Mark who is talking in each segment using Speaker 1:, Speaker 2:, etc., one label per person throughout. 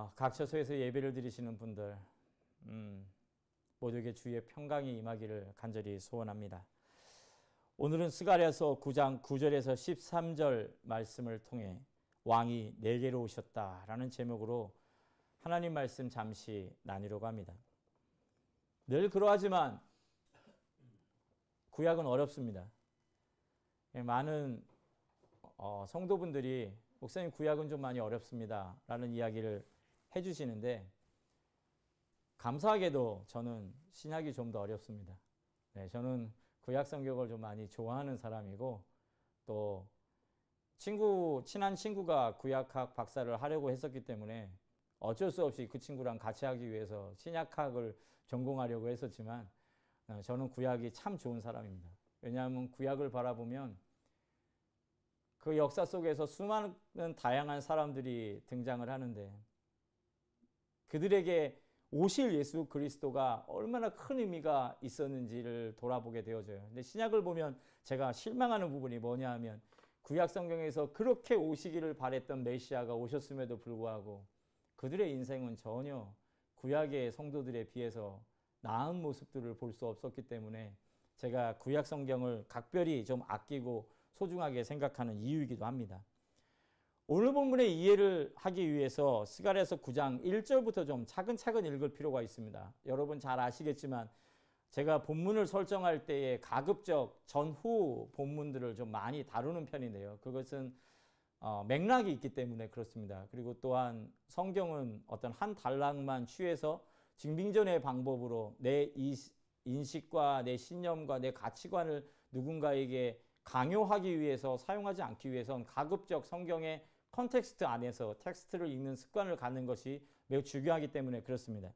Speaker 1: 어, 각 처소에서 예배를 드리시는 분들 음, 모두에게 주의 평강이 임하기를 간절히 소원합니다. 오늘은 스가랴서 9장 9절에서 13절 말씀을 통해 왕이 내게로 오셨다라는 제목으로 하나님 말씀 잠시 나누려고 합니다. 늘 그러하지만 구약은 어렵습니다. 예, 많은 어, 성도분들이 목사님 구약은 좀 많이 어렵습니다. 라는 이야기를 해주시는데 감사하게도 저는 신약이 좀 더 어렵습니다. 네, 저는 구약 성경을 좀 많이 좋아하는 사람이고 또 친구 친한 친구가 구약학 박사를 하려고 했었기 때문에 어쩔 수 없이 그 친구랑 같이 하기 위해서 신약학을 전공하려고 했었지만 어, 저는 구약이 참 좋은 사람입니다. 왜냐하면 구약을 바라보면 그 역사 속에서 수많은 다양한 사람들이 등장을 하는데 그들에게 오실 예수 그리스도가 얼마나 큰 의미가 있었는지를 돌아보게 되어져요. 근데 신약을 보면 제가 실망하는 부분이 뭐냐 하면 구약 성경에서 그렇게 오시기를 바랬던 메시아가 오셨음에도 불구하고 그들의 인생은 전혀 구약의 성도들에 비해서 나은 모습들을 볼 수 없었기 때문에 제가 구약 성경을 각별히 좀 아끼고 소중하게 생각하는 이유이기도 합니다. 오늘 본문의 이해를 하기 위해서 스가랴서 9장 1절부터 좀 차근차근 읽을 필요가 있습니다. 여러분 잘 아시겠지만 제가 본문을 설정할 때에 가급적 전후 본문들을 좀 많이 다루는 편인데요. 그것은 어, 맥락이 있기 때문에 그렇습니다. 그리고 또한 성경은 어떤 한 단락만 취해서 징빙전의 방법으로 내 인식과 내 신념과 내 가치관을 누군가에게 강요하기 위해서 사용하지 않기 위해선 가급적 성경의 context 안에서 텍스트를 읽는 습관을 갖는 것이 매우 중요하기 때문에 그렇습니다.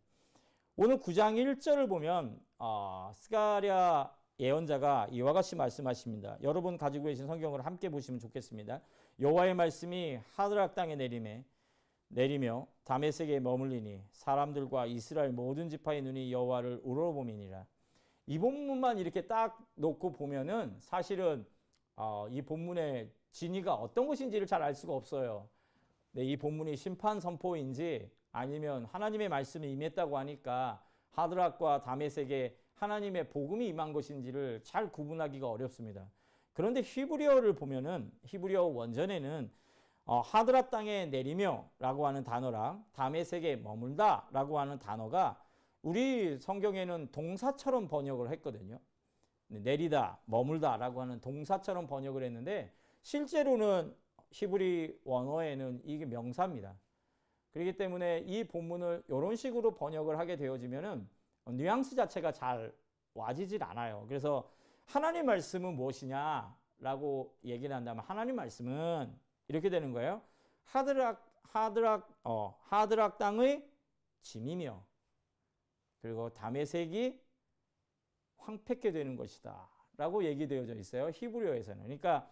Speaker 1: 오늘 9장 1절을 보면 어, 스가랴 예언자가 이와 같이 말씀하십니다. 여러분 가지고 계신 성경을 함께 보시면 좋겠습니다. 여호와의 말씀이 하드락 땅에 내림에 내리며 다메섹에 머물리니 사람들과 이스라엘 모든 지파의 눈이 여호와를 우러보미니라. 이 본문만 이렇게 딱 놓고 보면은 사실은 어, 이 본문의 진위가 어떤 것인지를 잘 알 수가 없어요. 네, 이 본문이 심판 선포인지 아니면 하나님의 말씀이 임했다고 하니까 하드락과 다메섹에 하나님의 복음이 임한 것인지를 잘 구분하기가 어렵습니다. 그런데 히브리어를 보면은 히브리어 원전에는 어, 하드락 땅에 내리며라고 하는 단어랑 다메섹에 머물다라고 하는 단어가 우리 성경에는 동사처럼 번역을 했거든요. 네, 내리다, 머물다라고 하는 동사처럼 번역을 했는데 실제로는 히브리 원어에는 이게 명사입니다. 그렇기 때문에 이 본문을 이런 식으로 번역을 하게 되어지면은 뉘앙스 자체가 잘 와지질 않아요. 그래서 하나님 말씀은 무엇이냐라고 얘기를 한다면 하나님 말씀은 이렇게 되는 거예요. 하드락 하드락 어 하드락 땅의 짐이며 그리고 다메섹이 황폐케 되는 것이다. 라고 얘기되어져 있어요. 히브리어에서는. 그러니까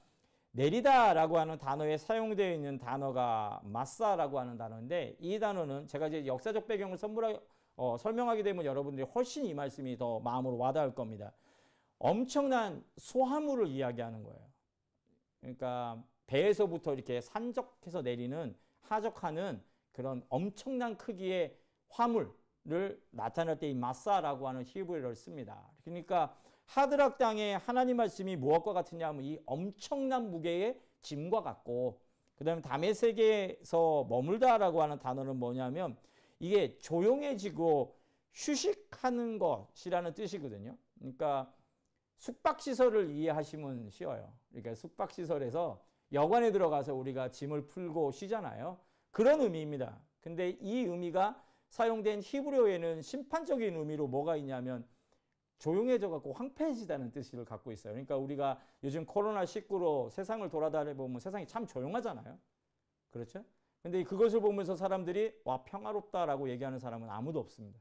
Speaker 1: 내리다라고 하는 단어에 사용되어 있는 단어가 마사라고 하는 단어인데 이 단어는 제가 이제 역사적 배경을 선물하, 어, 설명하게 되면 여러분들이 훨씬 이 말씀이 더 마음으로 와닿을 겁니다. 엄청난 소화물을 이야기하는 거예요. 그러니까 배에서부터 이렇게 산적해서 내리는 하적하는 그런 엄청난 크기의 화물 를 나타낼 때 이 마사라고 하는 히브리어를 씁니다. 그러니까 하드락 땅에 하나님 말씀이 무엇과 같으냐 하면 이 엄청난 무게의 짐과 같고 그 다음에 담의 세계에서 머물다라고 하는 단어는 뭐냐면 이게 조용해지고 휴식하는 것이라는 뜻이거든요. 그러니까 숙박시설을 이해하시면 쉬워요. 그러니까 숙박시설에서 여관에 들어가서 우리가 짐을 풀고 쉬잖아요. 그런 의미입니다. 근데 이 의미가 사용된 히브리어에는 심판적인 의미로 뭐가 있냐면 조용해져 갖고 황폐해지다는 뜻을 갖고 있어요. 그러니까 우리가 요즘 코로나19로 세상을 돌아다니 보면 세상이 참 조용하잖아요. 그렇죠? 근데 그것을 보면서 사람들이 와 평화롭다라고 얘기하는 사람은 아무도 없습니다.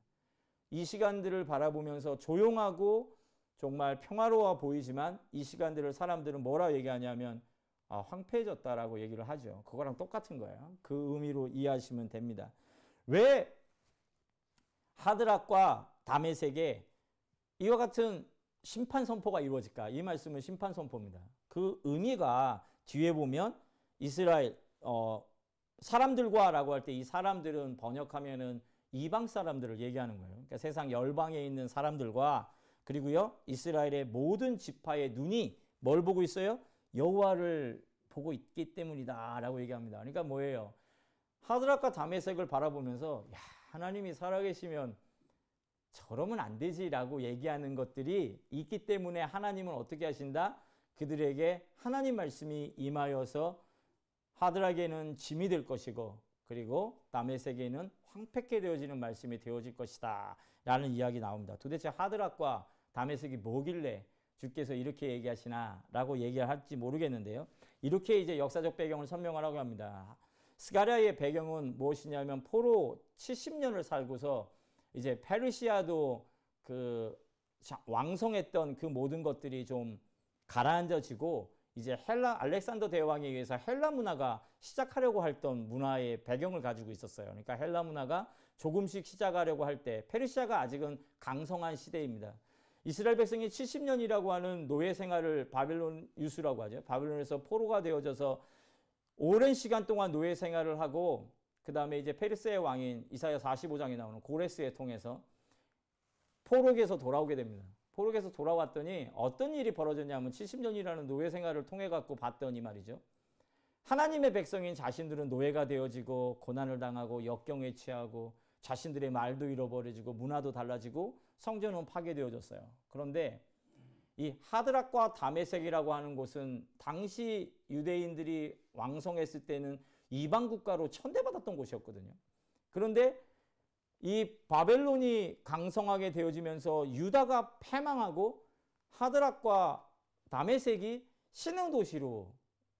Speaker 1: 이 시간들을 바라보면서 조용하고 정말 평화로워 보이지만 이 시간들을 사람들은 뭐라 얘기하냐면 아, 황폐해졌다라고 얘기를 하죠. 그거랑 똑같은 거예요. 그 의미로 이해하시면 됩니다. 왜 하드락과 다메섹에 이와 같은 심판 선포가 이루어질까? 이 말씀은 심판 선포입니다. 그 의미가 뒤에 보면 이스라엘 어, 사람들과라고 할 때 이 사람들은 번역하면은 이방 사람들을 얘기하는 거예요. 그러니까 세상 열방에 있는 사람들과 그리고요 이스라엘의 모든 지파의 눈이 뭘 보고 있어요? 여호와를 보고 있기 때문이다라고 얘기합니다. 그러니까 뭐예요? 하드락과 다메섹을 바라보면서 야, 하나님이 살아계시면 저러면 안 되지라고 얘기하는 것들이 있기 때문에 하나님은 어떻게 하신다? 그들에게 하나님 말씀이 임하여서 하드락에는 짐이 될 것이고 그리고 다메섹에는 황폐케 되어지는 말씀이 되어질 것이다 라는 이야기 나옵니다. 도대체 하드락과 다메섹이 뭐길래 주께서 이렇게 얘기하시나 라고 얘기할지 모르겠는데요. 이렇게 이제 역사적 배경을 설명하라고 합니다. 스가랴의 배경은 무엇이냐면 포로 70년을 살고서 이제 페르시아도 그 왕성했던 그 모든 것들이 좀 가라앉아지고 이제 헬라 알렉산더 대왕에 의해서 헬라 문화가 시작하려고 했던 문화의 배경을 가지고 있었어요. 그러니까 헬라 문화가 조금씩 시작하려고 할 때 페르시아가 아직은 강성한 시대입니다. 이스라엘 백성이 70년이라고 하는 노예 생활을 바벨론 유수라고 하죠. 바벨론에서 포로가 되어져서 오랜 시간 동안 노예 생활을 하고 그 다음에 이제 페르스의 왕인 이사야 45장에 나오는 고레스에 통해서 포로에서 돌아오게 됩니다. 포로에서 돌아왔더니 어떤 일이 벌어졌냐면 70년이라는 노예 생활을 통해 갖고 봤더니 말이죠. 하나님의 백성인 자신들은 노예가 되어지고 고난을 당하고 역경에 취하고 자신들의 말도 잃어버려지고 문화도 달라지고 성전은 파괴되어졌어요. 그런데 이 하드락과 다메섹이라고 하는 곳은 당시 유대인들이 왕성했을 때는 이방 국가로 천대받았던 곳이었거든요. 그런데 이 바벨론이 강성하게 되어지면서 유다가 패망하고 하드락과 다메섹이 신흥 도시로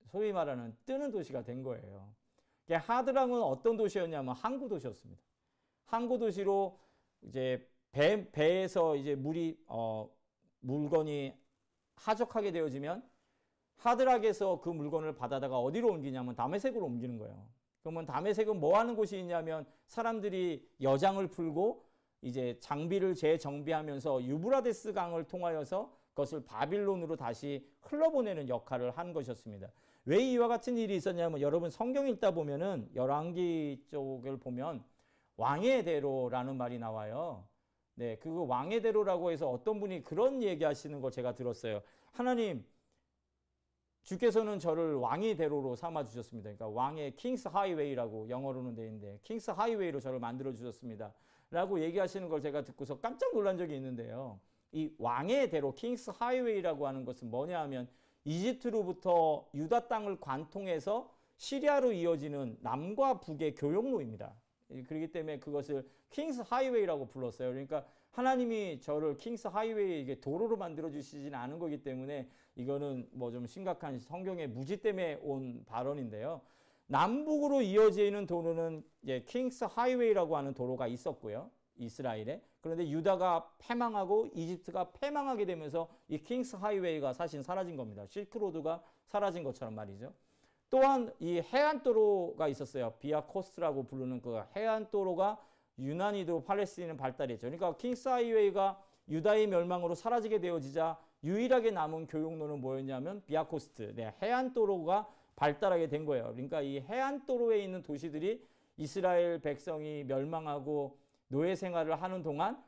Speaker 1: 소위 말하는 뜨는 도시가 된 거예요. 하드락은 어떤 도시였냐면 항구 도시였습니다. 항구 도시로 이제 배, 배에서 이제 물이 어, 물건이 하적하게 되어지면 하드락에서 그 물건을 받아다가 어디로 옮기냐면 다메섹으로 옮기는 거예요. 그러면 다메섹은 뭐 하는 곳이 있냐면 사람들이 여장을 풀고 이제 장비를 재정비하면서 유브라데스 강을 통하여서 그것을 바빌론으로 다시 흘러보내는 역할을 한 것이었습니다. 왜 이와 같은 일이 있었냐면 여러분 성경 읽다 보면은 열왕기 쪽을 보면 왕의 대로라는 말이 나와요. 네, 그 왕의 대로라고 해서 어떤 분이 그런 얘기하시는 걸 제가 들었어요. 하나님 주께서는 저를 왕의 대로로 삼아 주셨습니다. 그러니까 왕의 King's Highway라고 영어로는 돼 있는데 King's Highway로 저를 만들어 주셨습니다. 라고 얘기하시는 걸 제가 듣고서 깜짝 놀란 적이 있는데요. 이 왕의 대로 King's Highway라고 하는 것은 뭐냐 하면 이집트로부터 유다 땅을 관통해서 시리아로 이어지는 남과 북의 교역로입니다. 그렇기 때문에 그것을 King's Highway라고 불렀어요. 그러니까 하나님이 저를 King's Highway 도로로 만들어 주시지는 않은 거기 때문에 이거는 뭐 좀 심각한 성경의 무지 때문에 온 발언인데요. 남북으로 이어지는 도로는 이제 King's Highway라고 하는 도로가 있었고요. 이스라엘에. 그런데 유다가 패망하고 이집트가 패망하게 되면서 이 King's Highway가 사실 사라진 겁니다. 실크로드가 사라진 것처럼 말이죠. 또한 이 해안도로가 있었어요. 비아 코스라고 부르는 그 해안도로가 유난히도 팔레스틴은 발달했죠. 그러니까 King's Highway가 유다의 멸망으로 사라지게 되어지자 유일하게 남은 교육로는 뭐였냐면 비아코스트, 네, 해안도로가 발달하게 된 거예요. 그러니까 이 해안도로에 있는 도시들이 이스라엘 백성이 멸망하고 노예 생활을 하는 동안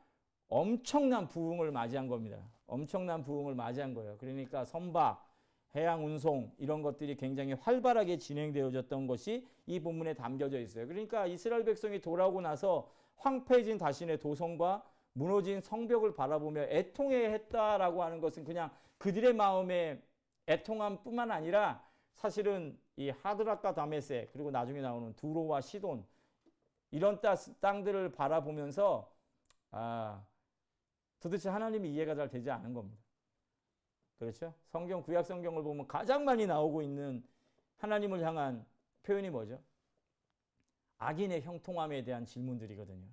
Speaker 1: 엄청난 부흥을 맞이한 겁니다. 엄청난 부흥을 맞이한 거예요. 그러니까 선박, 해양 운송 이런 것들이 굉장히 활발하게 진행되어졌던 것이 이 본문에 담겨져 있어요. 그러니까 이스라엘 백성이 돌아오고 나서 황폐해진 자신의 도성과 무너진 성벽을 바라보며 애통해 했다라고 하는 것은 그냥 그들의 마음에 애통함 뿐만 아니라 사실은 이 하드락과 다메세 그리고 나중에 나오는 두로와 시돈 이런 땅들을 바라보면서 아 도대체 하나님이 이해가 잘 되지 않은 겁니다. 그렇죠? 성경 구약 성경을 보면 가장 많이 나오고 있는 하나님을 향한 표현이 뭐죠? 악인의 형통함에 대한 질문들이거든요.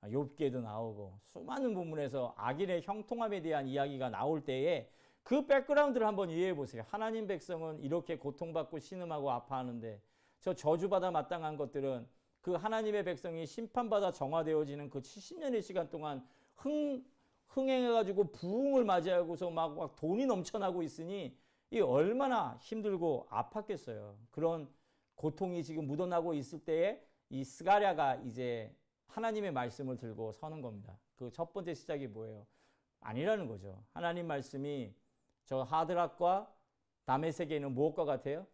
Speaker 1: 아, 욥기에도 나오고 수많은 부분에서 악인의 형통함에 대한 이야기가 나올 때에 그 백그라운드를 한번 이해해 보세요. 하나님 백성은 이렇게 고통받고 신음하고 아파하는데 저 저주받아 마땅한 것들은 그 하나님의 백성이 심판받아 정화되어지는 그 70년의 시간 동안 흥 흥행해가지고 부흥을 맞이하고서 막, 막 돈이 넘쳐나고 있으니 이 얼마나 힘들고 아팠겠어요. 그런 고통이 지금 묻어나고 있을 때에 이 스가랴가 이제 하나님의 말씀을 들고 서는 겁니다. 그 첫 번째 시작이 뭐예요? 아니라는 거죠. 하나님 말씀이 저 하드락과 남의 세계는 무엇과 같아요?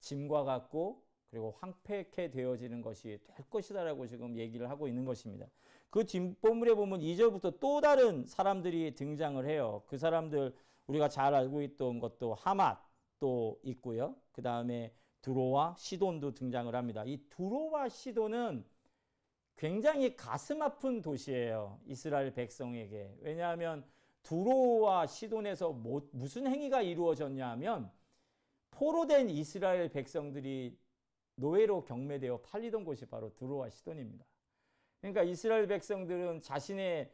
Speaker 1: 짐과 같고 그리고 황폐케 되어지는 것이 될 것이다라고 지금 얘기를 하고 있는 것입니다. 그 뒷부분에 보면 2절부터 또 다른 사람들이 등장을 해요. 그 사람들 우리가 잘 알고 있던 것도 하맛도 있고요. 그 다음에 두로와 시돈도 등장을 합니다. 이 두로와 시돈은 굉장히 가슴 아픈 도시예요. 이스라엘 백성에게. 왜냐하면 두로와 시돈에서 뭐, 무슨 행위가 이루어졌냐 하면 포로 된 이스라엘 백성들이 노예로 경매되어 팔리던 곳이 바로 두로와 시돈입니다. 그러니까 이스라엘 백성들은 자신의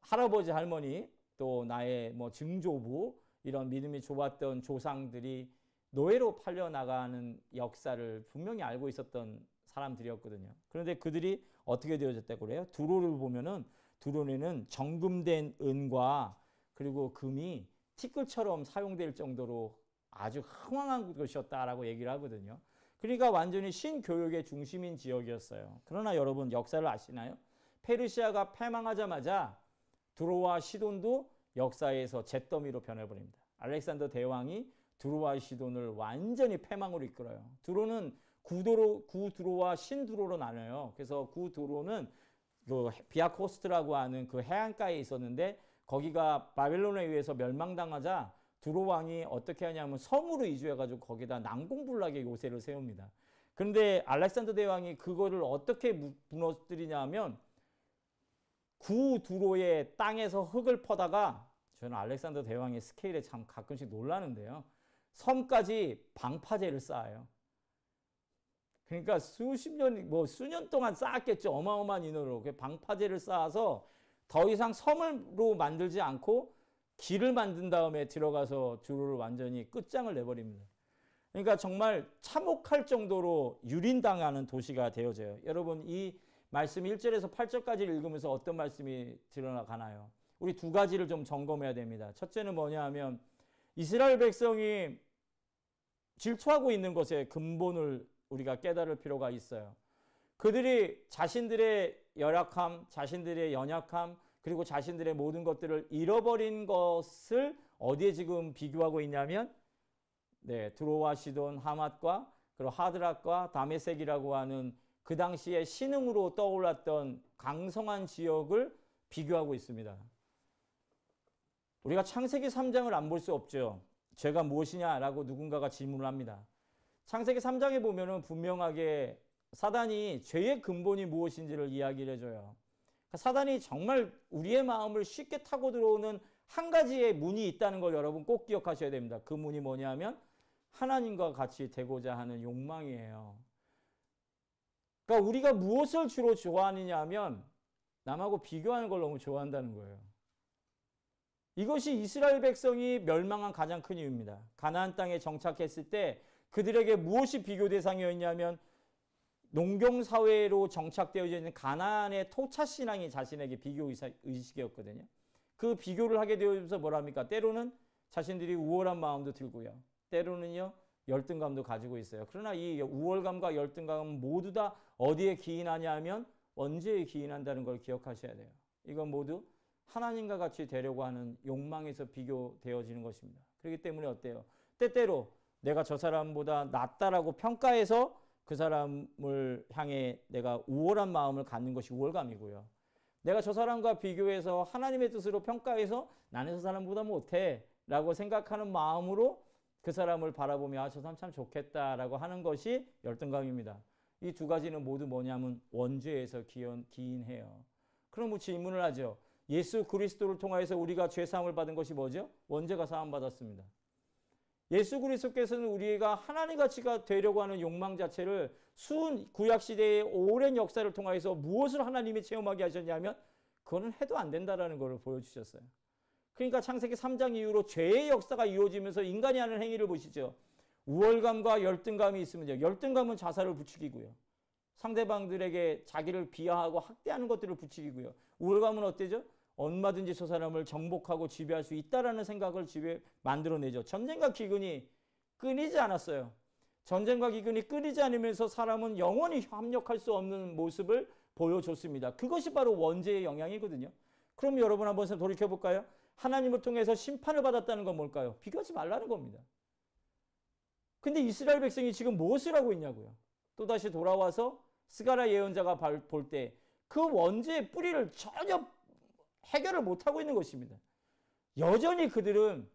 Speaker 1: 할아버지 할머니 또 나의 뭐 증조부 이런 믿음이 좋았던 조상들이 노예로 팔려 나가는 역사를 분명히 알고 있었던 사람들이었거든요. 그런데 그들이 어떻게 되어졌다고 그래요? 두로를 보면은 두로에는 정금된 은과 그리고 금이 티끌처럼 사용될 정도로 아주 흥황한 곳이었다라고 얘기를 하거든요. 그러니까 완전히 신교육의 중심인 지역이었어요. 그러나 여러분 역사를 아시나요? 페르시아가 패망하자마자 두로와 시돈도 역사에서 잿더미로 변해버립니다. 알렉산더 대왕이 두로와 시돈을 완전히 패망으로 이끌어요. 두로는 구도로 구두로와 신두로로 나눠요. 그래서 구두로는 그 비아코스트라고 하는 그 해안가에 있었는데 거기가 바벨론에 의해서 멸망당하자 두로 왕이 어떻게 하냐면 섬으로 이주해가지고 거기다 난공불락의 요새를 세웁니다. 그런데 알렉산더 대왕이 그거를 어떻게 무너뜨리냐면 구두로의 땅에서 흙을 퍼다가 저는 알렉산더 대왕의 스케일에 참 가끔씩 놀라는데요. 섬까지 방파제를 쌓아요. 그러니까 수십 년, 뭐 수년 동안 쌓았겠죠. 어마어마한 인원으로. 그 방파제를 쌓아서 더 이상 섬으로 만들지 않고 길을 만든 다음에 들어가서 주로를 완전히 끝장을 내버립니다. 그러니까 정말 참혹할 정도로 유린당하는 도시가 되어져요. 여러분 이 말씀 1절에서 8절까지 읽으면서 어떤 말씀이 드러나가나요? 우리 두 가지를 좀 점검해야 됩니다. 첫째는 뭐냐 하면 이스라엘 백성이 질투하고 있는 것의 근본을 우리가 깨달을 필요가 있어요. 그들이 자신들의 열악함, 자신들의 연약함, 그리고 자신들의 모든 것들을 잃어버린 것을 어디에 지금 비교하고 있냐면 네, 드로와 시돈, 하맛과 그리고 하드락과 다메섹이라고 하는 그 당시에 신흥으로 떠올랐던 강성한 지역을 비교하고 있습니다. 우리가 창세기 3장을 안 볼 수 없죠. 죄가 무엇이냐라고 누군가가 질문을 합니다. 창세기 3장에 보면은 분명하게 사단이 죄의 근본이 무엇인지를 이야기를 해줘요. 그러니까 사단이 정말 우리의 마음을 쉽게 타고 들어오는 한 가지의 문이 있다는 걸 여러분 꼭 기억하셔야 됩니다. 그 문이 뭐냐면 하나님과 같이 되고자 하는 욕망이에요. 그러니까 우리가 무엇을 주로 좋아하느냐 하면 남하고 비교하는 걸 너무 좋아한다는 거예요. 이것이 이스라엘 백성이 멸망한 가장 큰 이유입니다. 가나안 땅에 정착했을 때 그들에게 무엇이 비교 대상이었냐면 농경 사회로 정착되어 있는 가나안의 토착 신앙이 자신에게 비교 의식이었거든요. 그 비교를 하게 되어서 뭐랍니까? 때로는 자신들이 우월한 마음도 들고요. 때로는요 열등감도 가지고 있어요. 그러나 이 우월감과 열등감은 모두 다 어디에 기인하냐 하면 언제에 기인한다는 걸 기억하셔야 돼요. 이건 모두 하나님과 같이 되려고 하는 욕망에서 비교되어지는 것입니다. 그렇기 때문에 어때요? 때때로 내가 저 사람보다 낫다라고 평가해서 그 사람을 향해 내가 우월한 마음을 갖는 것이 우월감이고요. 내가 저 사람과 비교해서 하나님의 뜻으로 평가해서 나는 저 사람보다 못해 라고 생각하는 마음으로 그 사람을 바라보며 아, 저 사람 참 좋겠다라고 하는 것이 열등감입니다. 이 두 가지는 모두 뭐냐면 원죄에서 기인, 기인해요. 그럼 뭐 질문을 하죠. 예수 그리스도를 통하여서 우리가 죄 사함을 받은 것이 뭐죠? 원죄가 사함 받았습니다. 예수 그리스도께서는 우리가 하나님 가치가 되려고 하는 욕망 자체를 수은 구약 시대의 오랜 역사를 통해서 무엇을 하나님이 체험하게 하셨냐면 그거는 해도 안 된다라는 것을 보여주셨어요. 그러니까 창세기 3장 이후로 죄의 역사가 이루어지면서 인간이 하는 행위를 보시죠. 우월감과 열등감이 있으면요. 열등감은 자살을 부추기고요. 상대방들에게 자기를 비하하고 학대하는 것들을 부추기고요. 우월감은 어때죠? 얼마든지 저 사람을 정복하고 지배할 수 있다라는 생각을 지배 만들어내죠. 전쟁과 기근이 끊이지 않았어요. 전쟁과 기근이 끊이지 않으면서 사람은 영원히 합력할 수 없는 모습을 보여줬습니다. 그것이 바로 원죄의 영향이거든요. 그럼 여러분 한번 돌이켜 볼까요? 하나님을 통해서 심판을 받았다는 건 뭘까요? 비교하지 말라는 겁니다. 근데 이스라엘 백성이 지금 무엇을 하고 있냐고요? 또다시 돌아와서 스가라 예언자가 볼 때 그 원죄의 뿌리를 전혀 해결을 못하고 있는 것입니다. 여전히 그들은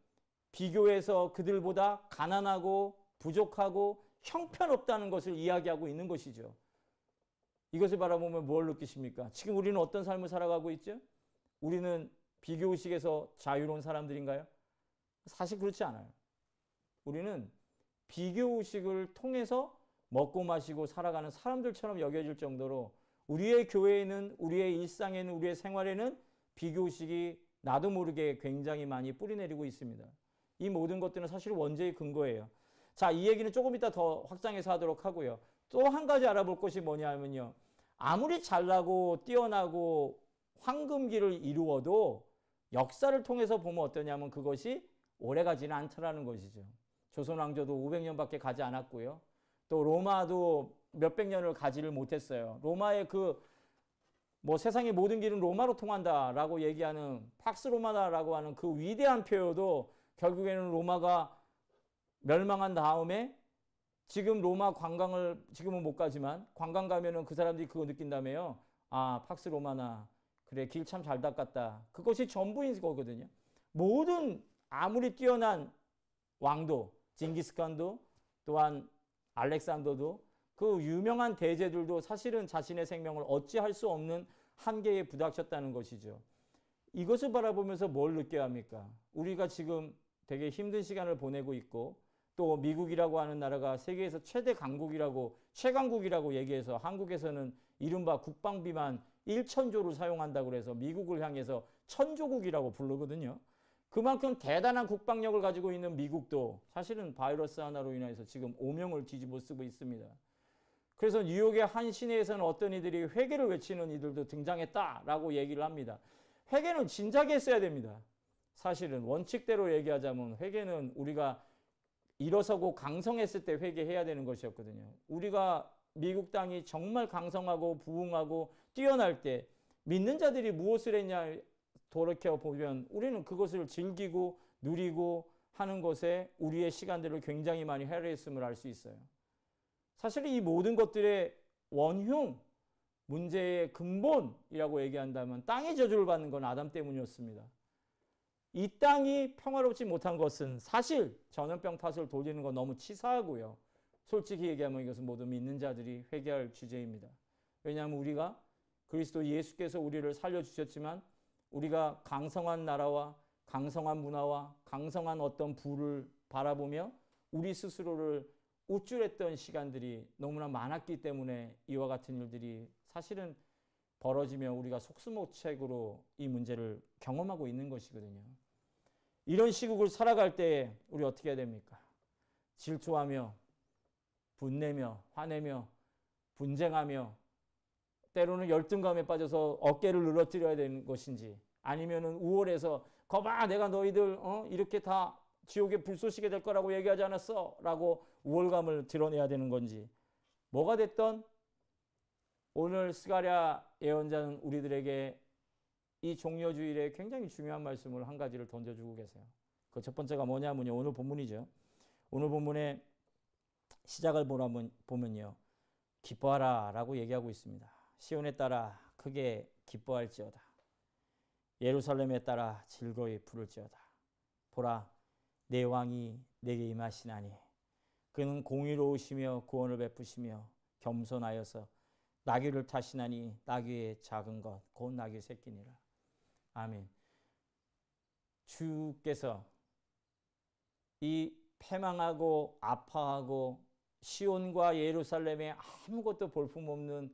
Speaker 1: 비교해서 그들보다 가난하고 부족하고 형편없다는 것을 이야기하고 있는 것이죠. 이것을 바라보면 뭘 느끼십니까? 지금 우리는 어떤 삶을 살아가고 있죠? 우리는 비교의식에서 자유로운 사람들인가요? 사실 그렇지 않아요. 우리는 비교의식을 통해서 먹고 마시고 살아가는 사람들처럼 여겨질 정도로 우리의 교회에는 우리의 일상에는 우리의 생활에는 비교의식이 나도 모르게 굉장히 많이 뿌리내리고 있습니다. 이 모든 것들은 사실 원죄의 근거예요. 자, 이 얘기는 조금 이따 더 확장해서 하도록 하고요. 또 한 가지 알아볼 것이 뭐냐면요. 아무리 잘나고 뛰어나고 황금기를 이루어도 역사를 통해서 보면 어떠냐면 그것이 오래가지는 않더라는 것이죠. 조선 왕조도 500년밖에 가지 않았고요. 또 로마도 몇백 년을 가지를 못했어요. 로마의 그 뭐 세상의 모든 길은 로마로 통한다라고 얘기하는 팍스 로마다라고 하는 그 위대한 표효도 결국에는 로마가 멸망한 다음에 지금 로마 관광을 지금은 못 가지만 관광 가면은 그 사람들이 그거 느낀다며요. 아 팍스 로마나 그래 길 참 잘 닦았다. 그것이 전부인 거거든요. 모든 아무리 뛰어난 왕도 징기스칸도 또한 알렉산더도 그 유명한 대제들도 사실은 자신의 생명을 어찌할 수 없는 한계에 부닥쳤다는 것이죠. 이것을 바라보면서 뭘 느껴야 합니까? 우리가 지금 되게 힘든 시간을 보내고 있고 또 미국이라고 하는 나라가 세계에서 최대 강국이라고 최강국이라고 얘기해서 한국에서는 이른바 국방비만 1천조를 사용한다고 그래서 미국을 향해서 천조국이라고 부르거든요. 그만큼 대단한 국방력을 가지고 있는 미국도 사실은 바이러스 하나로 인해서 지금 오명을 뒤집어 쓰고 있습니다. 그래서 뉴욕의 한 시내에서는 어떤 이들이 회개를 외치는 이들도 등장했다라고 얘기를 합니다. 회개는 진작에 했어야 됩니다. 사실은 원칙대로 얘기하자면 회개는 우리가 일어서고 강성했을 때 회개해야 되는 것이었거든요. 우리가 미국 땅이 정말 강성하고 부흥하고 뛰어날 때 믿는 자들이 무엇을 했냐 돌이켜 보면 우리는 그것을 즐기고 누리고 하는 것에 우리의 시간들을 굉장히 많이 할애했음을 알 수 있어요. 사실 이 모든 것들의 원흉, 문제의 근본이라고 얘기한다면 땅의 저주를 받는 건 아담 때문이었습니다. 이 땅이 평화롭지 못한 것은 사실 전염병 탓을 돌리는 건 너무 치사하고요. 솔직히 얘기하면 이것은 모두 믿는 자들이 회개할 주제입니다. 왜냐하면 우리가 그리스도 예수께서 우리를 살려주셨지만 우리가 강성한 나라와 강성한 문화와 강성한 어떤 부를 바라보며 우리 스스로를 우쭐했던 시간들이 너무나 많았기 때문에 이와 같은 일들이 사실은 벌어지며 우리가 속수무책으로 이 문제를 경험하고 있는 것이거든요. 이런 시국을 살아갈 때 우리 어떻게 해야 됩니까? 질투하며 분내며 화내며 분쟁하며 때로는 열등감에 빠져서 어깨를 늘어뜨려야 되는 것인지 아니면은 우월해서 거봐 내가 너희들 어? 이렇게 다 지옥에 불 쏘시게 될 거라고 얘기하지 않았어 라고 우월감을 드러내야 되는 건지 뭐가 됐던 오늘 스가랴 예언자는 우리들에게 이 종려주일에 굉장히 중요한 말씀을 한 가지를 던져주고 계세요. 그 첫 번째가 뭐냐면요. 오늘 본문이죠. 오늘 본문에 시작을 보면요. 기뻐하라 라고 얘기하고 있습니다. 시온에 따라 크게 기뻐할지어다. 예루살렘에 따라 즐거이 부를지어다. 보라 내 왕이 내게 임하시나니 그는 공의로우시며 구원을 베푸시며 겸손하여서 나귀를 타시나니 나귀의 작은 것 곧 나귀 새끼니라. 아멘. 주께서 이 패망하고 아파하고 시온과 예루살렘에 아무것도 볼품없는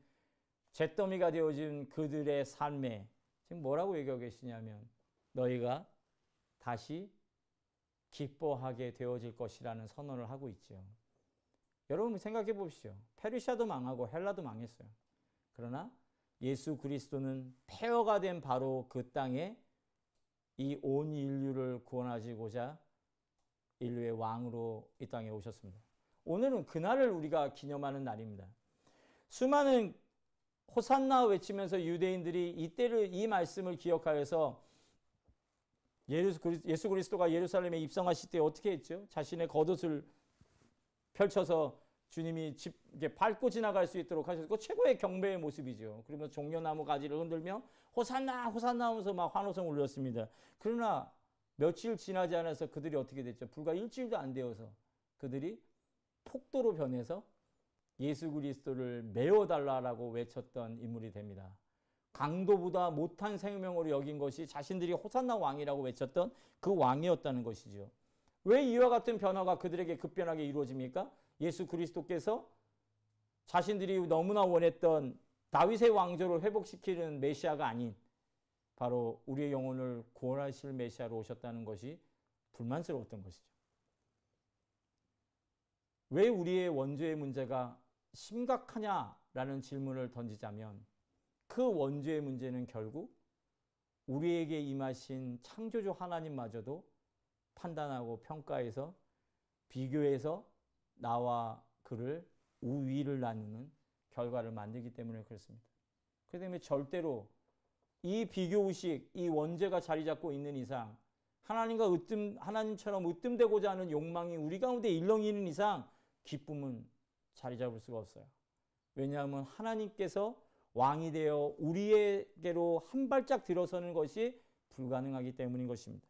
Speaker 1: 잿더미가 되어진 그들의 삶에 지금 뭐라고 얘기하고 계시냐면 너희가 다시 기뻐하게 되어질 것이라는 선언을 하고 있죠. 여러분 생각해 보십시오. 페르시아도 망하고 헬라도 망했어요. 그러나 예수 그리스도는 폐허가 된 바로 그 땅에 이 온 인류를 구원하시고자 인류의 왕으로 이 땅에 오셨습니다. 오늘은 그날을 우리가 기념하는 날입니다. 수많은 호산나 외치면서 유대인들이 이때를 이 말씀을 기억하여서 예수 그리스도가 예루살렘에 입성하실 때 어떻게 했죠? 자신의 겉옷을 펼쳐서 주님이 집 이게 밟고 지나갈 수 있도록 하셨고 최고의 경배의 모습이죠. 그러면서 종려나무 가지를 흔들며 호산나 호산나 하면서 막 환호성 울렸습니다. 그러나 며칠 지나지 않아서 그들이 어떻게 됐죠? 불과 일주일도 안 되어서 그들이 폭도로 변해서 예수 그리스도를 메어달라라고 외쳤던 인물이 됩니다. 강도보다 못한 생명으로 여긴 것이 자신들이 호산나 왕이라고 외쳤던 그 왕이었다는 것이죠. 왜 이와 같은 변화가 그들에게 급변하게 이루어집니까? 예수 그리스도께서 자신들이 너무나 원했던 다윗의 왕조를 회복시키는 메시아가 아닌 바로 우리의 영혼을 구원하실 메시아로 오셨다는 것이 불만스러웠던 것이죠. 왜 우리의 원죄의 문제가 심각하냐라는 질문을 던지자면 그 원죄의 문제는 결국 우리에게 임하신 창조주 하나님마저도 판단하고 평가해서 비교해서 나와 그를 우위를 나누는 결과를 만들기 때문에 그렇습니다. 그 때문에 절대로 이 비교 의식, 이 원죄가 자리 잡고 있는 이상 하나님과 으뜸, 하나님처럼 으뜸되고자 하는 욕망이 우리 가운데 일렁이는 이상 기쁨은 자리 잡을 수가 없어요. 왜냐하면 하나님께서 왕이 되어 우리에게로 한 발짝 들어서는 것이 불가능하기 때문인 것입니다.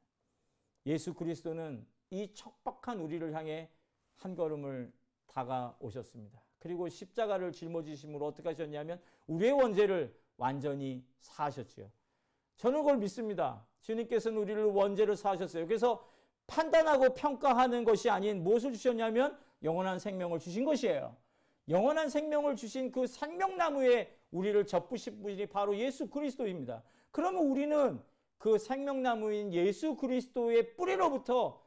Speaker 1: 예수 그리스도는 이 척박한 우리를 향해 한 걸음을 다가오셨습니다. 그리고 십자가를 짊어지심으로 어떻게 하셨냐면 우리의 원죄를 완전히 사하셨지요. 저는 그걸 믿습니다. 주님께서는 우리를 원죄를 사하셨어요. 그래서 판단하고 평가하는 것이 아닌 무엇을 주셨냐면 영원한 생명을 주신 것이에요. 영원한 생명을 주신 그 생명나무에 우리를 접부신 분이 바로 예수 그리스도입니다. 그러면 우리는 그 생명나무인 예수 그리스도의 뿌리로부터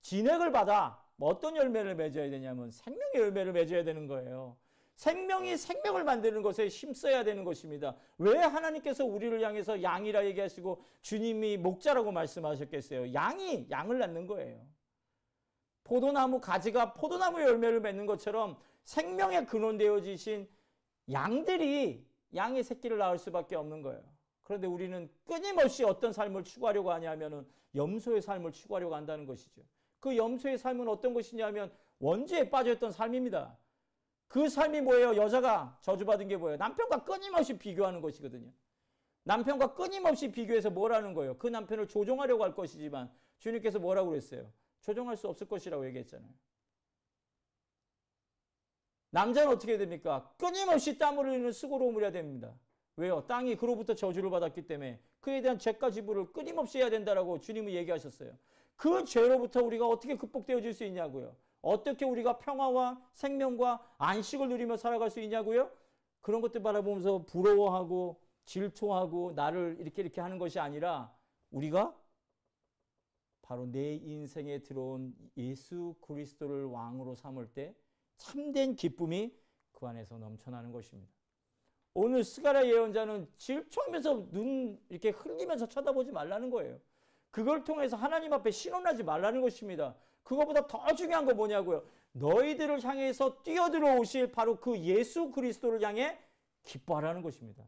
Speaker 1: 진액을 받아 뭐 어떤 열매를 맺어야 되냐면 생명의 열매를 맺어야 되는 거예요. 생명이 생명을 만드는 것에 힘써야 되는 것입니다. 왜 하나님께서 우리를 향해서 양이라 얘기하시고 주님이 목자라고 말씀하셨겠어요? 양이 양을 낳는 거예요. 포도나무 가지가 포도나무 열매를 맺는 것처럼 생명의 근원 되어지신 양들이 양의 새끼를 낳을 수밖에 없는 거예요. 그런데 우리는 끊임없이 어떤 삶을 추구하려고 하냐면은 염소의 삶을 추구하려고 한다는 것이죠. 그 염소의 삶은 어떤 것이냐면 원죄에 빠져있던 삶입니다. 그 삶이 뭐예요? 여자가 저주받은 게 뭐예요? 남편과 끊임없이 비교하는 것이거든요. 남편과 끊임없이 비교해서 뭐라는 거예요? 그 남편을 조종하려고 할 것이지만 주님께서 뭐라고 그랬어요? 조종할 수 없을 것이라고 얘기했잖아요. 남자는 어떻게 됩니까? 끊임없이 땀을 흘리는 수고로 우물야 됩니다. 왜요? 땅이 그로부터 저주를 받았기 때문에 그에 대한 죄가 지불을 끊임없이 해야 된다라고 주님은 얘기하셨어요. 그 죄로부터 우리가 어떻게 극복되어질 수 있냐고요. 어떻게 우리가 평화와 생명과 안식을 누리며 살아갈 수 있냐고요. 그런 것들 바라보면서 부러워하고 질투하고 나를 이렇게 이렇게 하는 것이 아니라 우리가 바로 내 인생에 들어온 예수 그리스도를 왕으로 삼을 때 참된 기쁨이 그 안에서 넘쳐나는 것입니다. 오늘 스가랴 예언자는 질투하면서 눈 이렇게 흘리면서 쳐다보지 말라는 거예요. 그걸 통해서 하나님 앞에 신원하지 말라는 것입니다. 그거보다 더 중요한 거 뭐냐고요. 너희들을 향해서 뛰어들어 오실 바로 그 예수 그리스도를 향해 기뻐하라는 것입니다.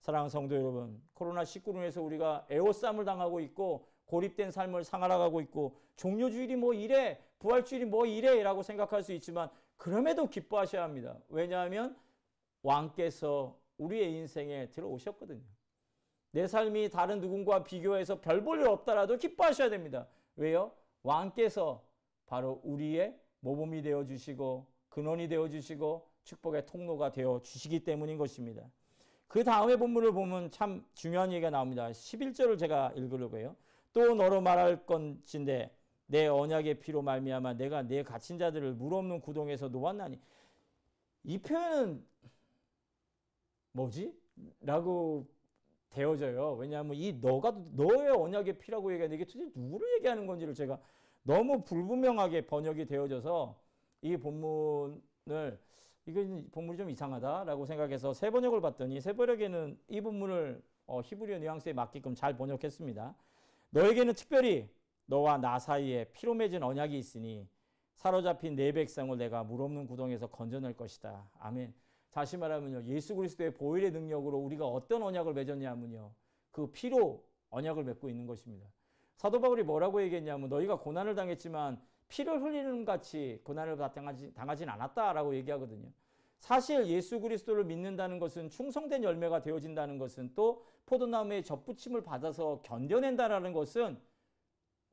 Speaker 1: 사랑하는 성도 여러분, 코로나19로 인해서 우리가 애호쌈을 당하고 있고 고립된 삶을 살아가고 있고 종료주일이 뭐 이래, 부활주일이 뭐 이래 라고 생각할 수 있지만 그럼에도 기뻐하셔야 합니다. 왜냐하면 왕께서 우리의 인생에 들어오셨거든요. 내 삶이 다른 누군가 비교해서 별 볼 일 없다라도 기뻐하셔야 됩니다. 왜요? 왕께서 바로 우리의 모범이 되어 주시고 근원이 되어 주시고 축복의 통로가 되어 주시기 때문인 것입니다. 그 다음에 본문을 보면 참 중요한 얘기가 나옵니다. 11절을 제가 읽으려고 해요. 또 너로 말할 건진데 내 언약의 피로 말미암아 내가 내 갇힌 자들을 물 없는 구동에서 놓았나니 이 표현은 뭐지? 라고 되어져요. 왜냐하면 이 너가 너의 언약의 피라고 얘기하는데 이게 도대체 누구를 얘기하는 건지를 제가 너무 불분명하게 번역이 되어져서 이 본문을 이건 본문이 좀 이상하다라고 생각해서 새 번역을 봤더니 새 번역에는 이 본문을 어, 히브리어 뉘앙스에 맞게끔 잘 번역했습니다. 너에게는 특별히 너와 나 사이에 피로 맺은 언약이 있으니 사로잡힌 내 백성을 내가 물 없는 구덩이에서 건져낼 것이다. 아멘. 다시 말하면요. 예수 그리스도의 보혈의 능력으로 우리가 어떤 언약을 맺었냐면요. 그 피로 언약을 맺고 있는 것입니다. 사도 바울이 뭐라고 얘기했냐면 너희가 고난을 당했지만 피를 흘리는 같이 고난을 당하지, 당하진 않았다라고 얘기하거든요. 사실 예수 그리스도를 믿는다는 것은 충성된 열매가 되어진다는 것은 또 포도나무의 접붙임을 받아서 견뎌낸다라는 것은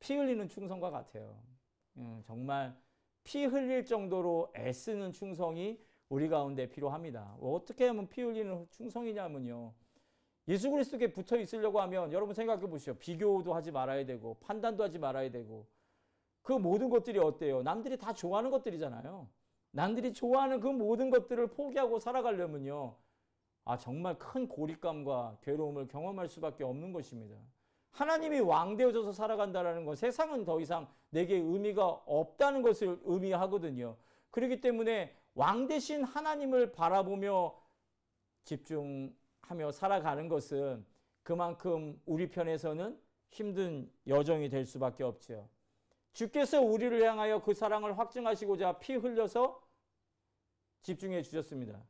Speaker 1: 피 흘리는 충성과 같아요. 음, 정말 피 흘릴 정도로 애쓰는 충성이 우리 가운데 필요합니다. 어떻게 하면 피 흘리는 충성이냐면요. 예수 그리스도께 붙어 있으려고 하면 여러분 생각해 보시오. 비교도 하지 말아야 되고 판단도 하지 말아야 되고 그 모든 것들이 어때요? 남들이 다 좋아하는 것들이잖아요. 남들이 좋아하는 그 모든 것들을 포기하고 살아가려면요. 아, 정말 큰 고립감과 괴로움을 경험할 수밖에 없는 것입니다. 하나님이 왕되어져서 살아간다는 건 세상은 더 이상 내게 의미가 없다는 것을 의미하거든요. 그렇기 때문에 왕 대신 하나님을 바라보며 집중하며 살아가는 것은 그만큼 우리 편에서는 힘든 여정이 될 수밖에 없죠. 주께서 우리를 향하여 그 사랑을 확증하시고자 피 흘려서 집중해 주셨습니다.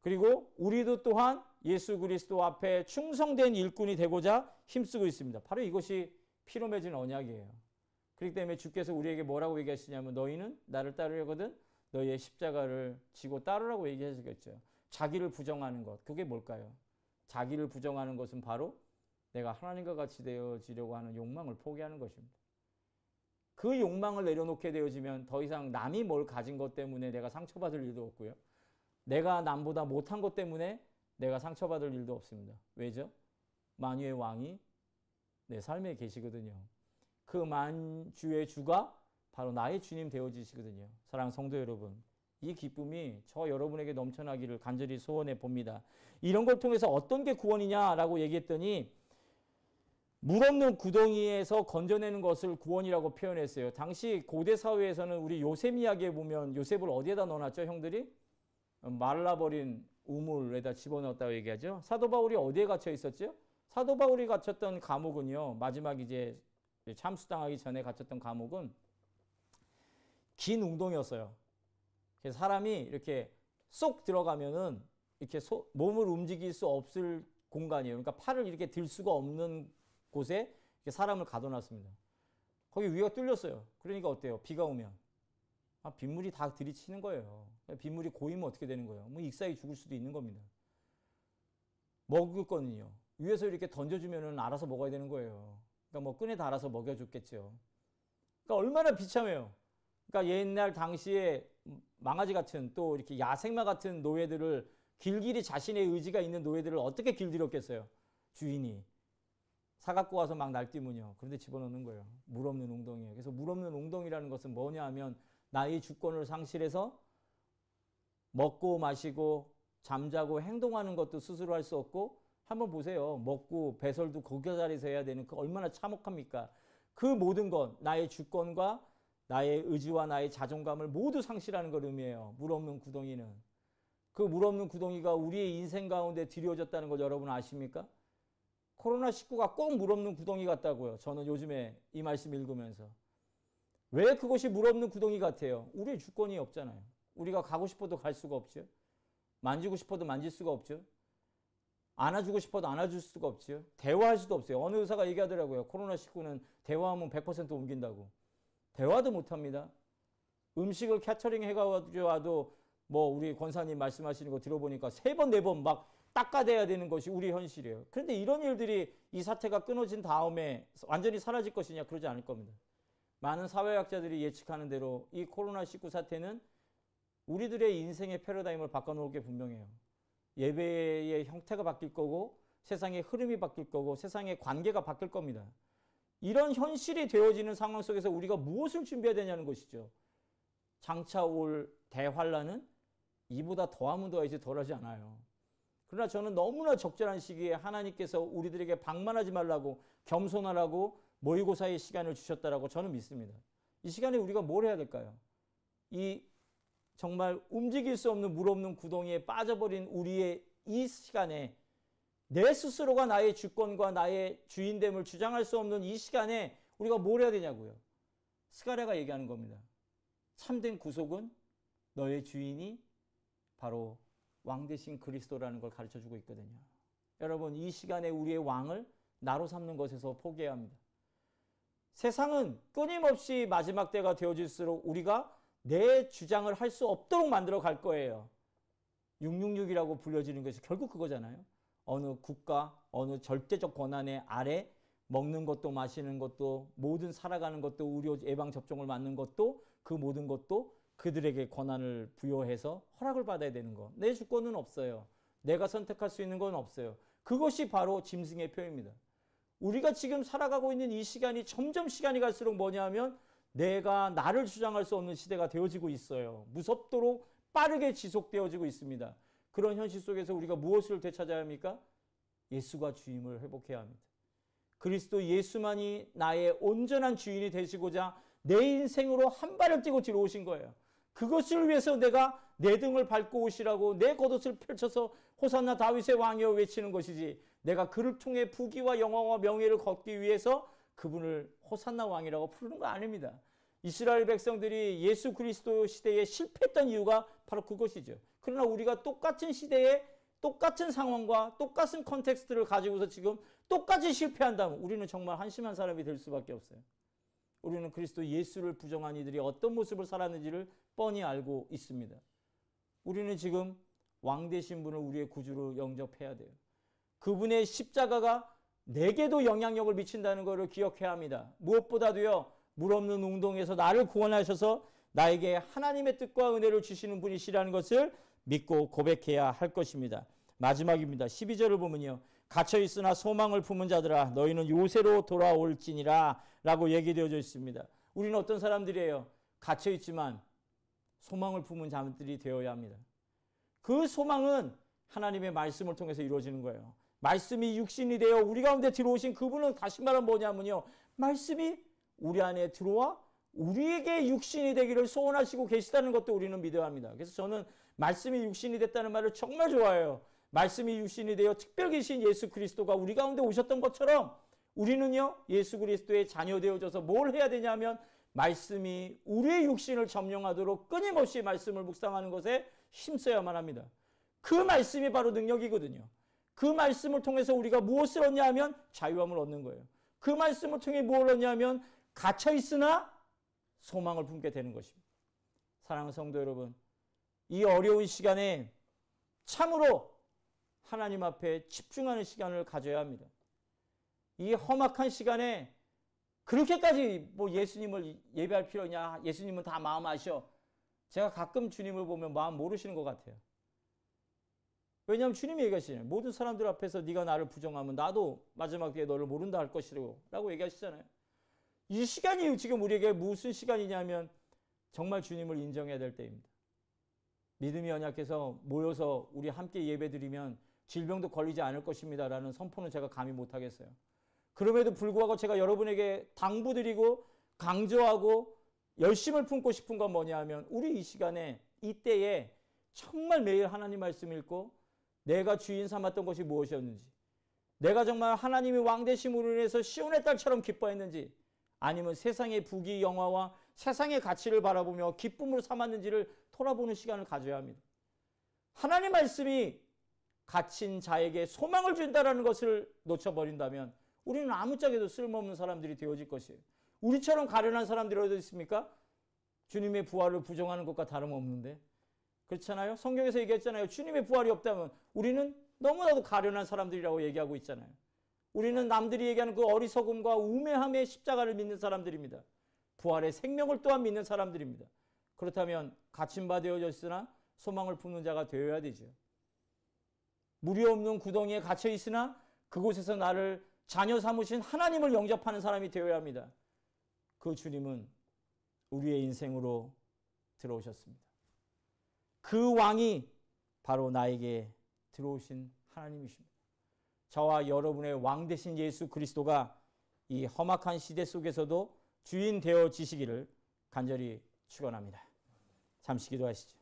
Speaker 1: 그리고 우리도 또한 예수 그리스도 앞에 충성된 일꾼이 되고자 힘쓰고 있습니다. 바로 이것이 피로 맺은 언약이에요. 그렇기 때문에 주께서 우리에게 뭐라고 얘기하시냐면 너희는 나를 따르려거든 너희의 십자가를 지고 따르라고 얘기하시겠죠. 자기를 부정하는 것. 그게 뭘까요? 자기를 부정하는 것은 바로 내가 하나님과 같이 되어지려고 하는 욕망을 포기하는 것입니다. 그 욕망을 내려놓게 되어지면 더 이상 남이 뭘 가진 것 때문에 내가 상처받을 일도 없고요. 내가 남보다 못한 것 때문에 내가 상처받을 일도 없습니다. 왜죠? 만유의 왕이 내 삶에 계시거든요. 그 만주의 주가 바로 나의 주님 되어지시거든요. 사랑 성도 여러분. 이 기쁨이 저 여러분에게 넘쳐나기를 간절히 소원해 봅니다. 이런 걸 통해서 어떤 게 구원이냐라고 얘기했더니 물 없는 구덩이에서 건져내는 것을 구원이라고 표현했어요. 당시 고대 사회에서는 우리 요셉 이야기에 보면 요셉을 어디에다 넣어놨죠, 형들이? 말라버린 우물에다 집어넣었다고 얘기하죠. 사도 바울이 어디에 갇혀 있었죠? 사도 바울이 갇혔던 감옥은요. 마지막 이제 참수당하기 전에 갇혔던 감옥은 긴 웅덩이였어요. 그래서 사람이 이렇게 쏙 들어가면은 이렇게 소, 몸을 움직일 수 없을 공간이에요. 그러니까 팔을 이렇게 들 수가 없는 곳에 사람을 가둬놨습니다. 거기 위가 뚫렸어요. 그러니까 어때요? 비가 오면 아, 빗물이 다 들이치는 거예요. 빗물이 고이면 어떻게 되는 거예요? 뭐 익사에 죽을 수도 있는 겁니다. 먹을 거는요. 위에서 이렇게 던져주면은 알아서 먹어야 되는 거예요. 그러니까 뭐 끈에 달아서 먹여줬겠죠. 그러니까 얼마나 비참해요. 그러니까 옛날 당시에 망아지 같은 또 이렇게 야생마 같은 노예들을 길길이 자신의 의지가 있는 노예들을 어떻게 길들였겠어요? 주인이. 사 갖고 와서 막 날뛰면요. 그런데 집어넣는 거예요. 물 없는 웅덩이에 그래서 물 없는 웅덩이라는 것은 뭐냐 하면 나의 주권을 상실해서 먹고 마시고 잠자고 행동하는 것도 스스로 할 수 없고 한번 보세요. 먹고 배설도 거기 자리에서 해야 되는 그 얼마나 참혹합니까? 그 모든 것 나의 주권과 나의 의지와 나의 자존감을 모두 상실하는 걸 의미해요. 물 없는 구덩이는. 그 물 없는 구덩이가 우리의 인생 가운데 들여졌다는 걸 여러분 아십니까? 코로나19가 꼭 물 없는 구덩이 같다고요. 저는 요즘에 이 말씀 읽으면서. 왜 그것이 물 없는 구덩이 같아요? 우리의 주권이 없잖아요. 우리가 가고 싶어도 갈 수가 없죠. 만지고 싶어도 만질 수가 없죠. 안아주고 싶어도 안아줄 수가 없죠. 대화할 수도 없어요. 어느 의사가 얘기하더라고요. 코로나19는 대화하면 100% 옮긴다고. 대화도 못합니다. 음식을 캐터링 해가지고 뭐 우리 권사님 말씀하시는 거 들어보니까 세 번, 네 번 막 닦아대야 되는 것이 우리 현실이에요. 그런데 이런 일들이 이 사태가 끊어진 다음에 완전히 사라질 것이냐 그러지 않을 겁니다. 많은 사회학자들이 예측하는 대로 이 코로나19 사태는 우리들의 인생의 패러다임을 바꿔놓을 게 분명해요. 예배의 형태가 바뀔 거고 세상의 흐름이 바뀔 거고 세상의 관계가 바뀔 겁니다. 이런 현실이 되어지는 상황 속에서 우리가 무엇을 준비해야 되냐는 것이죠. 장차 올 대환란은 이보다 더하면 더하지 덜하지 않아요. 그러나 저는 너무나 적절한 시기에 하나님께서 우리들에게 방만하지 말라고 겸손하라고 모의고사의 시간을 주셨다라고 저는 믿습니다. 이 시간에 우리가 뭘 해야 될까요? 이 정말 움직일 수 없는 물 없는 구덩이에 빠져버린 우리의 이 시간에 내 스스로가 나의 주권과 나의 주인됨을 주장할 수 없는 이 시간에 우리가 뭘 해야 되냐고요. 스가랴가 얘기하는 겁니다. 참된 구속은 너의 주인이 바로 왕 대신 그리스도라는 걸 가르쳐 주고 있거든요. 여러분, 이 시간에 우리의 왕을 나로 삼는 것에서 포기해야 합니다. 세상은 끊임없이 마지막 때가 되어질수록 우리가 내 주장을 할 수 없도록 만들어 갈 거예요. 666이라고 불려지는 것이 결국 그거잖아요. 어느 국가, 어느 절대적 권한의 아래 먹는 것도 마시는 것도 모든 살아가는 것도 의료 예방 접종을 맞는 것도 그 모든 것도 그들에게 권한을 부여해서 허락을 받아야 되는 거. 내 주권은 없어요. 내가 선택할 수 있는 건 없어요. 그것이 바로 짐승의 표입니다. 우리가 지금 살아가고 있는 이 시간이 점점 시간이 갈수록 뭐냐 하면 내가 나를 주장할 수 없는 시대가 되어지고 있어요. 무섭도록 빠르게 지속되어지고 있습니다. 그런 현실 속에서 우리가 무엇을 되찾아야 합니까? 예수가 주임을 회복해야 합니다. 그리스도 예수만이 나의 온전한 주인이 되시고자 내 인생으로 한 발을 뛰고 들어오신 거예요. 그것을 위해서 내가 내 등을 밟고 오시라고 내 겉옷을 펼쳐서 호산나 다윗의 왕이여 외치는 것이지 내가 그를 통해 부귀와 영광과 명예를 얻기 위해서 그분을 호산나 왕이라고 부르는 거 아닙니다. 이스라엘 백성들이 예수 그리스도 시대에 실패했던 이유가 바로 그것이죠. 그러나 우리가 똑같은 시대에 똑같은 상황과 똑같은 context를 가지고서 지금 똑같이 실패한다면 우리는 정말 한심한 사람이 될 수밖에 없어요. 우리는 그리스도 예수를 부정한 이들이 어떤 모습을 살았는지를 뻔히 알고 있습니다. 우리는 지금 왕 되신 분을 우리의 구주로 영접해야 돼요. 그분의 십자가가 내게도 영향력을 미친다는 것을 기억해야 합니다. 무엇보다도요, 물 없는 웅동에서 나를 구원하셔서 나에게 하나님의 뜻과 은혜를 주시는 분이시라는 것을 믿고 고백해야 할 것입니다. 마지막입니다. 12절을 보면요. 갇혀 있으나 소망을 품은 자들아 너희는 요새로 돌아올지니라 라고 얘기되어져 있습니다. 우리는 어떤 사람들이에요? 갇혀 있지만 소망을 품은 자들이 되어야 합니다. 그 소망은 하나님의 말씀을 통해서 이루어지는 거예요. 말씀이 육신이 되어 우리 가운데 들어오신 그분은 다시 말하면 뭐냐면요. 말씀이 우리 안에 들어와 우리에게 육신이 되기를 소원하시고 계시다는 것도 우리는 믿어야 합니다. 그래서 저는 말씀이 육신이 됐다는 말을 정말 좋아해요. 말씀이 육신이 되어 특별계신 예수 그리스도가 우리 가운데 오셨던 것처럼 우리는요 예수 그리스도의 자녀 되어져서 뭘 해야 되냐면 말씀이 우리의 육신을 점령하도록 끊임없이 말씀을 묵상하는 것에 힘써야만 합니다. 그 말씀이 바로 능력이거든요. 그 말씀을 통해서 우리가 무엇을 얻냐 하면 자유함을 얻는 거예요. 그 말씀을 통해 무엇을 얻냐 하면 갇혀 있으나 소망을 품게 되는 것입니다. 사랑하는 성도 여러분, 이 어려운 시간에 참으로 하나님 앞에 집중하는 시간을 가져야 합니다. 이 험악한 시간에 그렇게까지 뭐 예수님을 예배할 필요냐? 예수님은 다 마음 아셔. 제가 가끔 주님을 보면 마음 모르시는 것 같아요. 왜냐하면 주님이 얘기하시잖아요. 모든 사람들 앞에서 네가 나를 부정하면 나도 마지막 때에 너를 모른다 할 것이라고 라고 얘기하시잖아요. 이 시간이 지금 우리에게 무슨 시간이냐면 정말 주님을 인정해야 될 때입니다. 믿음이 연약해서 모여서 우리 함께 예배드리면 질병도 걸리지 않을 것입니다라는 선포는 제가 감히 못하겠어요. 그럼에도 불구하고 제가 여러분에게 당부드리고 강조하고 열심을 품고 싶은 건 뭐냐 하면 우리 이 시간에 이때에 정말 매일 하나님 말씀 읽고 내가 주인 삼았던 것이 무엇이었는지 내가 정말 하나님의 왕대심으로 인해서 시온의 딸처럼 기뻐했는지 아니면 세상의 부귀 영화와 세상의 가치를 바라보며 기쁨으로 삼았는지를 돌아보는 시간을 가져야 합니다. 하나님 말씀이 갇힌 자에게 소망을 준다라는 것을 놓쳐버린다면 우리는 아무짝에도 쓸모없는 사람들이 되어질 것이에요. 우리처럼 가련한 사람들이 어디 있습니까? 주님의 부활을 부정하는 것과 다름없는데. 그렇잖아요? 성경에서 얘기했잖아요. 주님의 부활이 없다면 우리는 너무나도 가련한 사람들이라고 얘기하고 있잖아요. 우리는 남들이 얘기하는 그 어리석음과 우매함의 십자가를 믿는 사람들입니다. 부활의 생명을 또한 믿는 사람들입니다. 그렇다면 갇힌 바 되어졌으나 소망을 품는 자가 되어야 되죠. 물이 없는 구덩이에 갇혀 있으나 그곳에서 나를 자녀 삼으신 하나님을 영접하는 사람이 되어야 합니다. 그 주님은 우리의 인생으로 들어오셨습니다. 그 왕이 바로 나에게 들어오신 하나님이십니다. 저와 여러분의 왕 되신 예수 그리스도가 이 험악한 시대 속에서도 주인 되어 지시기를 간절히 축원합니다. 잠시 기도하시죠.